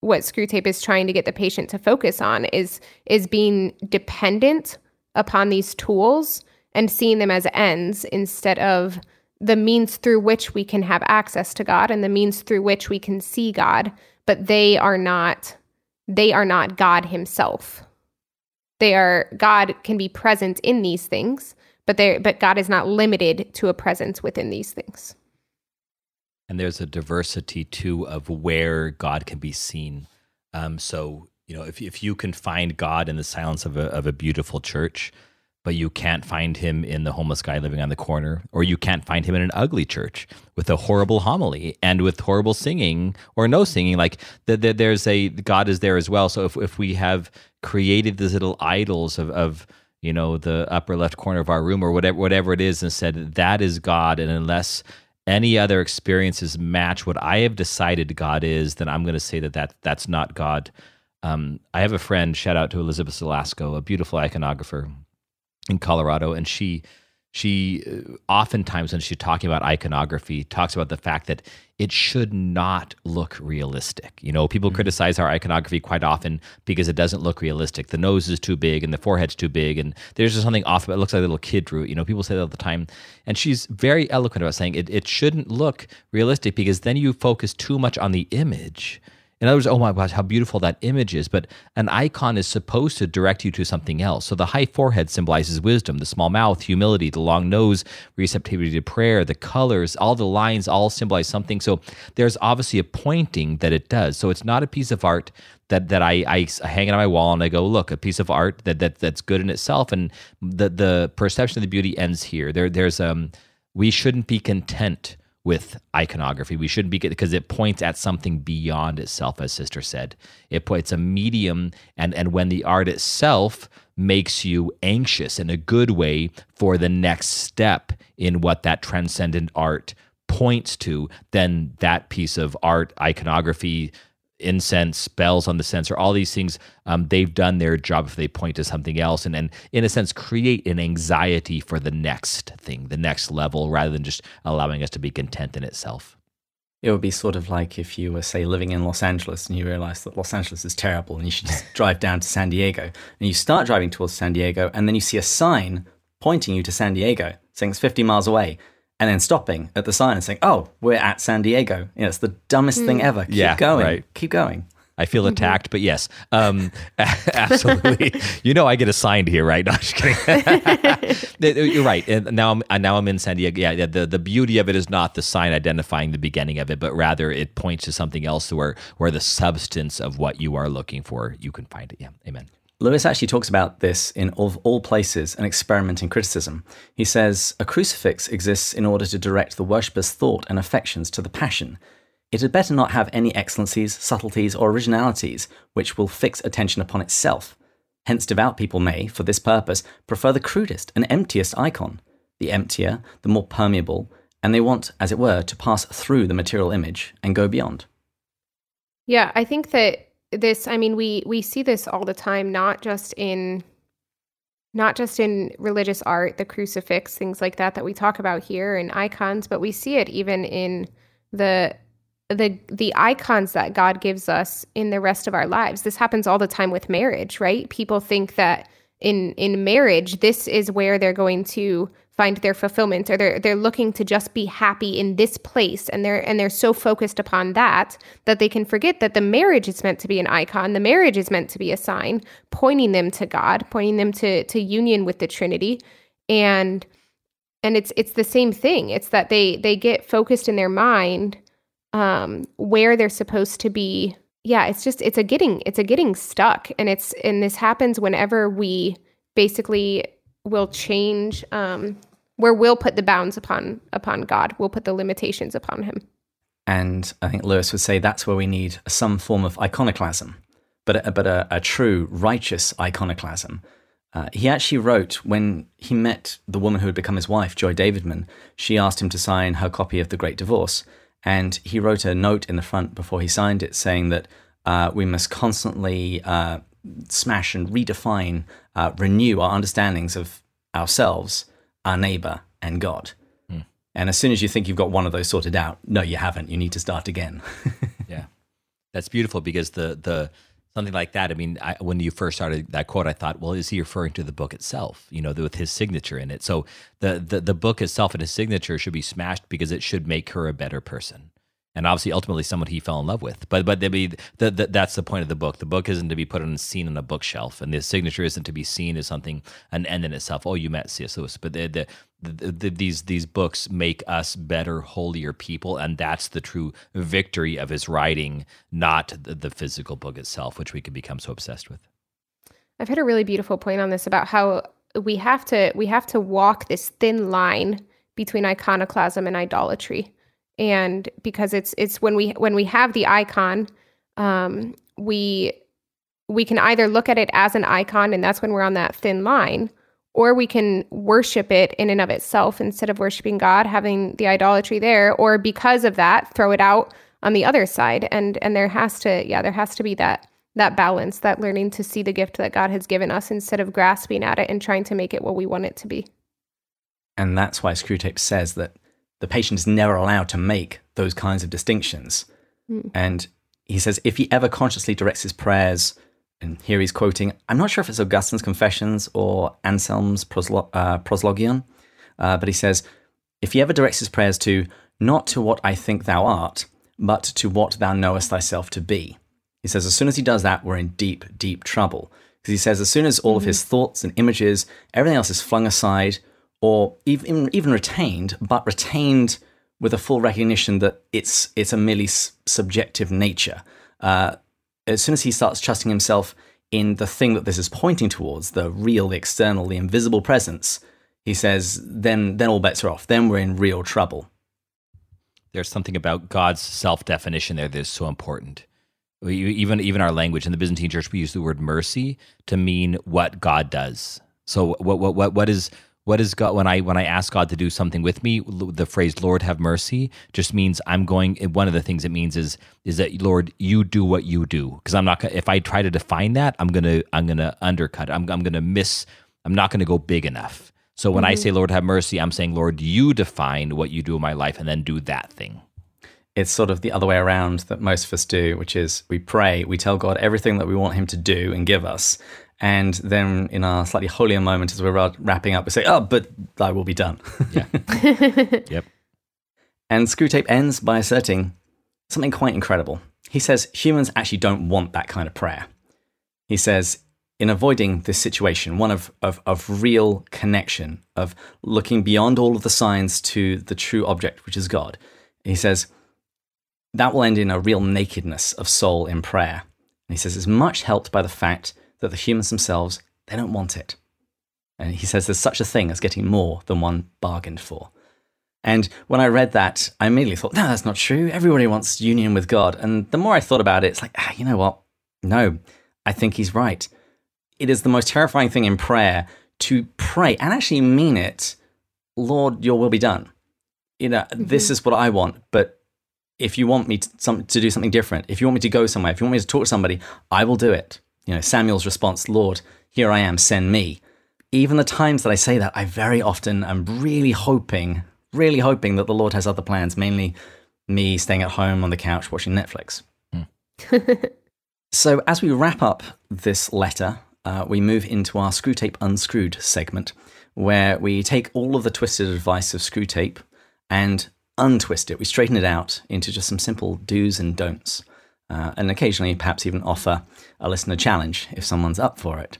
C: what Screwtape is trying to get the patient to focus on is is being dependent upon these tools and seeing them as ends instead of the means through which we can have access to God and the means through which we can see God, but they are not they are not God himself. They are God can be present in these things, but they but God is not limited to a presence within these things.
B: And there's a diversity too of where God can be seen. Um, so you know, if if you can find God in the silence of a of a beautiful church, but you can't find him in the homeless guy living on the corner, or you can't find him in an ugly church with a horrible homily and with horrible singing or no singing. Like the, the, there's a God is there as well. So if if we have created these little idols of of you know the upper left corner of our room or whatever whatever it is, and said that is God, and unless any other experiences match what I have decided God is, then I'm going to say that, that that's not God. Um, I have a friend, shout out to Elizabeth Zelasco, a beautiful iconographer in Colorado, and she she uh, oftentimes when she's talking about iconography talks about the fact that it should not look realistic. You know people mm-hmm. criticize our iconography quite often because it doesn't look realistic. The nose is too big and the forehead's too big and there's just something off about it looks like a little kid drew it you know people say that all the time. And she's very eloquent about saying it, it shouldn't look realistic because then you focus too much on the image In other words, oh my gosh, how beautiful that image is. But an icon is supposed to direct you to something else. So the high forehead symbolizes wisdom, the small mouth, humility, the long nose, receptivity to prayer, the colors, all the lines all symbolize something. So there's obviously a pointing that it does. So it's not a piece of art that that I, I hang it on my wall and I go, look, a piece of art that, that that's good in itself. And the the perception of the beauty ends here. There there's um we shouldn't be content with iconography. We shouldn't be because it points at something beyond itself, as Sister said. It points a medium, and and when the art itself makes you anxious in a good way for the next step in what that transcendent art points to, then that piece of art, iconography, incense, bells on the censer, all these things, um, they've done their job if they point to something else and, and, in a sense, create an anxiety for the next thing, the next level, rather than just allowing us to be content in itself.
A: It would be sort of like if you were, say, living in Los Angeles and you realize that Los Angeles is terrible and you should just drive down to San Diego. And you start driving towards San Diego and then you see a sign pointing you to San Diego saying it's 50 miles away and then stopping at the sign and saying, "Oh, we're at San Diego." You know, it's the dumbest mm. thing hmm. ever. Keep yeah, going. Right. Keep going.
B: I feel mm-hmm. attacked, but yes, um, absolutely. you know, I get assigned here, right? No, I'm just kidding. You're right. And now I'm now I'm in San Diego. Yeah, the the beauty of it is not the sign identifying the beginning of it, but rather it points to something else where where the substance of what you are looking for you can find it. Yeah, amen.
A: Lewis actually talks about this in Of All Places, an experiment in criticism. He says, A crucifix exists in order to direct the worshipper's thought and affections to the passion. It had better not have any excellencies, subtleties, or originalities which will fix attention upon itself. Hence, devout people may, for this purpose, prefer the crudest and emptiest icon. The emptier, the more permeable, and they want, as it were, to pass through the material image and go beyond.
C: Yeah, I think that this i mean we we see this all the time not just in not just in religious art the crucifix things like that that we talk about here and icons but we see it even in the the the icons that god gives us in the rest of our lives. This happens all the time with marriage right? People think that in in marriage this is where they're going to find their fulfillment or they're they're looking to just be happy in this place and they're and they're so focused upon that that they can forget that the marriage is meant to be an icon the marriage is meant to be a sign pointing them to God pointing them to to union with the trinity. And and it's it's the same thing. It's that they they get focused in their mind um where they're supposed to be. Yeah it's just it's a getting it's a getting stuck. And it's and this happens whenever we basically will change um where we'll put the bounds upon upon God. We'll put the limitations upon him.
A: And I think Lewis would say that's where we need some form of iconoclasm, but a, but a, a true righteous iconoclasm. Uh, he actually wrote when he met the woman who had become his wife, Joy Davidman. She asked him to sign her copy of The Great Divorce, and he wrote a note in the front before he signed it saying that uh, we must constantly uh, smash and redefine, uh, renew our understandings of ourselves our neighbor, and God. Mm. And as soon as you think you've got one of those sorted out, no, you haven't. You need to start again.
B: yeah, that's beautiful because the the something like that. I mean, I, when you first started that quote, I thought, well, is he referring to the book itself? You know, the, with his signature in it. So the, the the book itself and his signature should be smashed because it should make her a better person and obviously ultimately someone he fell in love with. But but be, the, the, that's the point of the book. The book isn't to be put on a scene on a bookshelf, and the signature isn't to be seen as something an end in itself. Oh, you met C.S. Lewis, but the, the, the, these these books make us better, holier people, and that's the true victory of his writing, not the, physical book itself, which we can become so obsessed with.
C: I've had a really beautiful point on this about how we have to we have to walk this thin line between iconoclasm and idolatry and because it's it's when we when we have the icon um, we we can either look at it as an icon and that's when we're on that thin line or we can worship it in and of itself instead of worshiping god having the idolatry there or because of that throw it out on the other side. And and there has to yeah there has to be that that balance that learning to see the gift that god has given us instead of grasping at it and trying to make it what we want it to be.
A: And that's why Screwtape says that the patient is never allowed to make those kinds of distinctions. Mm. And he says if he ever consciously directs his prayers, and here he's quoting, I'm not sure if it's Augustine's Confessions or Anselm's proslo- uh, Proslogion, uh, but he says, if he ever directs his prayers to, not to what I think thou art, but to what thou knowest thyself to be, He says, as soon as he does that, we're in deep, deep trouble. Because he says, as soon as all of his thoughts and images, everything else is flung aside or even, even retained, but retained with a full recognition that it's, it's a merely subjective nature. Uh, as soon as he starts trusting himself in the thing that this is pointing towards, the real, the external, the invisible presence, he says, then, then all bets are off. Then we're in real trouble.
B: There's something about God's self definition there that's so important. We, even even our language in the Byzantine Church, we use the word mercy to mean what God does. So what what what what is what is God when I when I ask God to do something with me? The phrase "Lord have mercy" just means I'm going. One of the things it means is is that Lord, you do what you do. Because I'm not. If I try to define that, I'm gonna I'm gonna undercut. I'm I'm gonna miss. I'm not gonna go big enough. So when mm-hmm. I say Lord have mercy, I'm saying Lord, you define what you do in my life, and then do that thing.
A: It's sort of the other way around that most of us do, which is we pray, we tell God everything that we want Him to do and give us, and then in our slightly holier moment, as we're wrapping up, we say, "Oh, but I will be done."
B: Yeah. yep.
A: And Screwtape ends by asserting something quite incredible. He says humans actually don't want that kind of prayer. He says, in avoiding this situation, one of, of, of real connection, of looking beyond all of the signs to the true object, which is God, he says, that will end in a real nakedness of soul in prayer. And he says it's much helped by the fact that the humans themselves, they don't want it. And he says there's such a thing as getting more than one bargained for. And when I read that, I immediately thought, no, that's not true. Everybody wants union with God. And the more I thought about it, it's like, ah, you know what? No, I think he's right. It is the most terrifying thing in prayer to pray and actually mean it, Lord, your will be done. You know, mm-hmm. this is what I want, but if you want me to, some, to do something different, if you want me to go somewhere, if you want me to talk to somebody, I will do it. You know, Samuel's response, Lord, here I am, send me. Even the times that I say that, I very often am really hoping, really hoping that the Lord has other plans, mainly me staying at home on the couch watching Netflix. Mm. so, as we wrap up this letter, uh, we move into our Screwtape Unscrewed segment, where we take all of the twisted advice of Screwtape and untwist it. We straighten it out into just some simple do's and don'ts uh, and occasionally perhaps even offer a listener challenge if someone's up for it.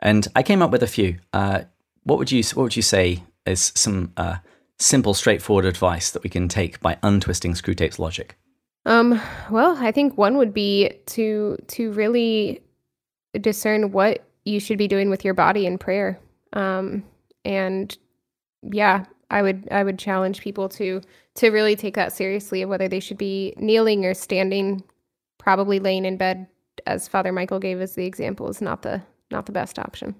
A: And I came up with a few. Uh, what would you What would you say is some uh, simple, straightforward advice that we can take by untwisting Screwtape's logic?
C: Um, well, I think one would be to to really discern what you should be doing with your body in prayer. Um, and yeah, I would I would challenge people to to really take that seriously of whether they should be kneeling or standing probably laying in bed, as Father Michael gave as the example, is not the not the best option.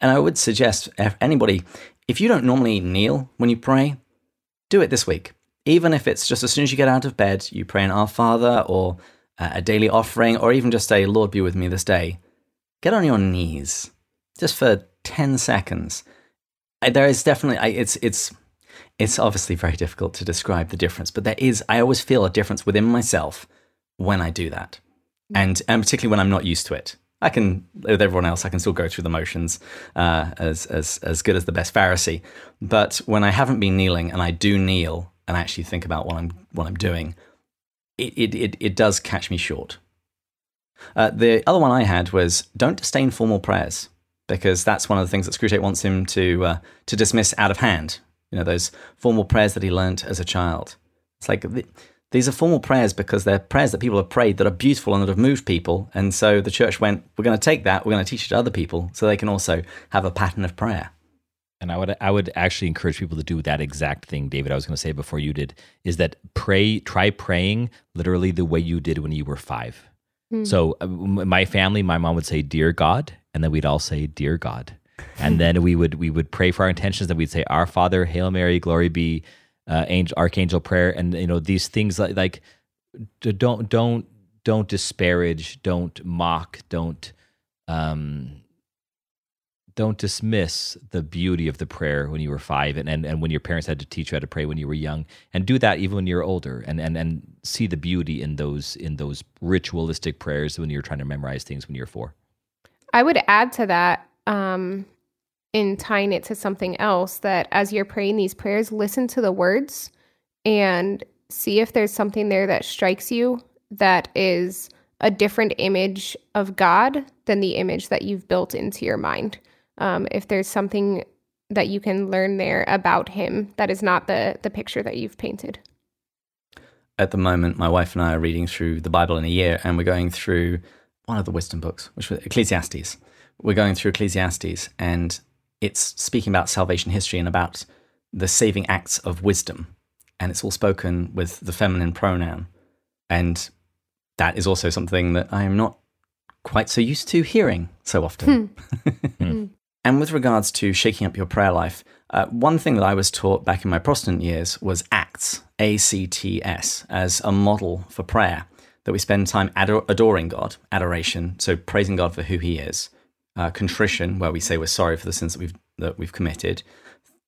A: And I would suggest if anybody, if you don't normally kneel when you pray, do it this week. Even if it's just as soon as you get out of bed, you pray an Our Father or a daily offering, or even just say, Lord, be with me this day. Get on your knees just for 10 seconds. There is definitely, it's, it's, it's obviously very difficult to describe the difference, but there is, I always feel a difference within myself when I do that. And, and particularly when I'm not used to it. I can, with everyone else, I can still go through the motions uh, as, as, as good as the best Pharisee. But when I haven't been kneeling and I do kneel and actually think about what I'm, what I'm doing, it, it, it, it does catch me short. Uh, the other one I had was don't disdain formal prayers because that's one of the things that Screwtape wants him to, uh, to dismiss out of hand. You know, those formal prayers that he learnt as a child. It's like these are formal prayers because they're prayers that people have prayed that are beautiful and that have moved people. And so the church went, we're going to take that, we're going to teach it to other people so they can also have a pattern of prayer.
B: And I would I would actually encourage people to do that exact thing, David. I was going to say before you did is that pray try praying literally the way you did when you were five. Mm. So uh, my family, my mom would say, "Dear God," and then we'd all say, "Dear God," and then we would we would pray for our intentions. Then we'd say, "Our Father, Hail Mary, Glory be." Uh, angel, archangel prayer, and you know these things like like don't don't don't disparage, don't mock, don't um, don't dismiss the beauty of the prayer when you were five and, and, and when your parents had to teach you how to pray when you were young and do that even when you're older and, and, and see the beauty in those in those ritualistic prayers when you're trying to memorize things when you're four.
C: I would add to that um, in tying it to something else that as you're praying these prayers, listen to the words and see if there's something there that strikes you that is a different image of God than the image that you've built into your mind. Um, if there's something that you can learn there about Him that is not the the picture that you've painted.
A: At the moment, my wife and I are reading through the Bible in a year, and we're going through one of the wisdom books, which was Ecclesiastes. We're going through Ecclesiastes, and it's speaking about salvation history and about the saving acts of wisdom. And it's all spoken with the feminine pronoun. And that is also something that I am not quite so used to hearing so often. Hmm. and with regards to shaking up your prayer life, uh, one thing that I was taught back in my Protestant years was ACTS, A C T S, as a model for prayer, that we spend time ador- adoring God, adoration, so praising God for who He is, uh, contrition, where we say we're sorry for the sins that we've, that we've committed,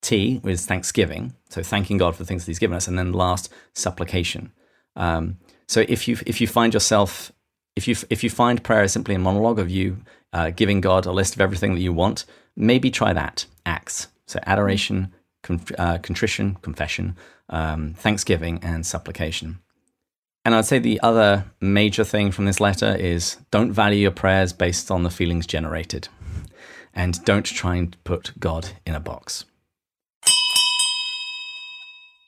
A: T is thanksgiving, so thanking God for the things that He's given us, and then last, supplication. Um, so if you if you find yourself if you if you find prayer is simply a monologue of you uh, giving God a list of everything that you want, maybe try that acts. So adoration, con- uh, contrition, confession, um, thanksgiving, and supplication. And I'd say the other major thing from this letter is don't value your prayers based on the feelings generated, and don't try and put God in a box.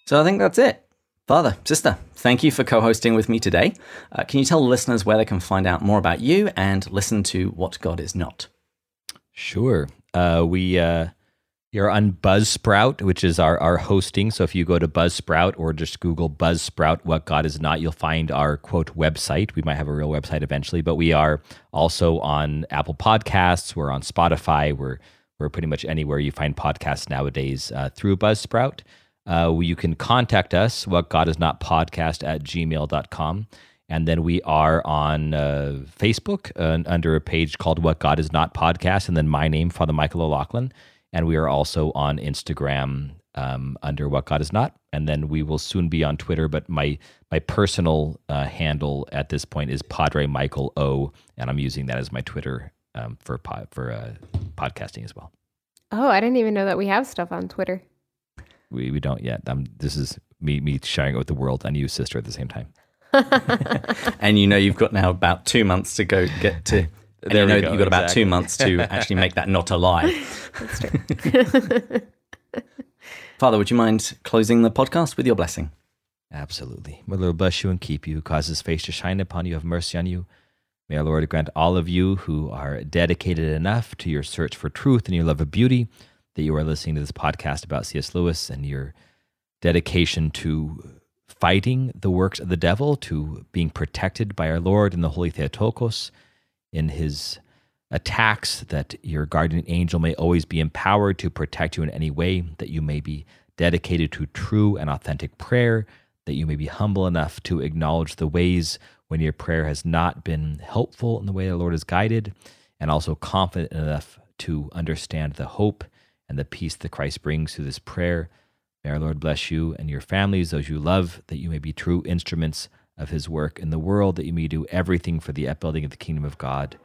A: So I think that's it. Father, sister, thank you for co hosting with me today. Uh, can you tell listeners where they can find out more about you and listen to What God Is Not?
B: Sure. Uh, we uh, you're on Buzzsprout, which is our, our hosting. So if you go to Buzzsprout or just Google Buzzsprout, What God Is Not, you'll find our quote website. We might have a real website eventually, but we are also on Apple Podcasts. We're on Spotify. We're we're pretty much anywhere you find podcasts nowadays uh, through Buzzsprout. Uh, you can contact us, what God is not podcast at gmail.com. And then we are on uh, Facebook uh, under a page called What God Is Not Podcast, and then my name, Father Michael O'Loughlin. And we are also on Instagram um, under What God Is Not. And then we will soon be on Twitter, but my my personal uh, handle at this point is Padre Michael O, and I'm using that as my Twitter um, for pod, for uh, podcasting as well.
C: Oh, I didn't even know that we have stuff on Twitter.
B: We we don't yet. Um, this is me me sharing it with the world and you, sister, at the same time.
A: and you know you've got now about two months to go get to. There you know go, you've got exactly. about two months to actually make that not a lie. That's true. Father, would you mind closing the podcast with your blessing?
B: Absolutely. May the Lord bless you and keep you, cause his face to shine upon you, have mercy on you. May our Lord grant all of you who are dedicated enough to your search for truth and your love of beauty that you are listening to this podcast about C.S. Lewis and your dedication to fighting the works of the devil, to being protected by our Lord in the Holy Theotokos, in his attacks, that your guardian angel may always be empowered to protect you in any way, that you may be dedicated to true and authentic prayer, that you may be humble enough to acknowledge the ways when your prayer has not been helpful in the way the Lord has guided, and also confident enough to understand the hope and the peace that Christ brings through this prayer. May our Lord bless you and your families, those you love, that you may be true instruments of his work in the world, that you may do everything for the upbuilding of the kingdom of God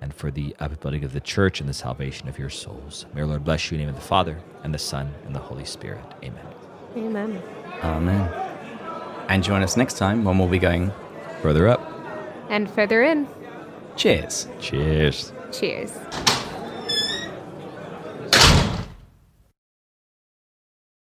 B: and for the upbuilding of the church and the salvation of your souls. May our Lord bless you in the name of the Father, and the Son, and the Holy Spirit. Amen.
C: Amen.
A: Amen. And join us next time when we'll be going
B: further up
C: and further in.
A: Cheers.
B: Cheers.
C: Cheers.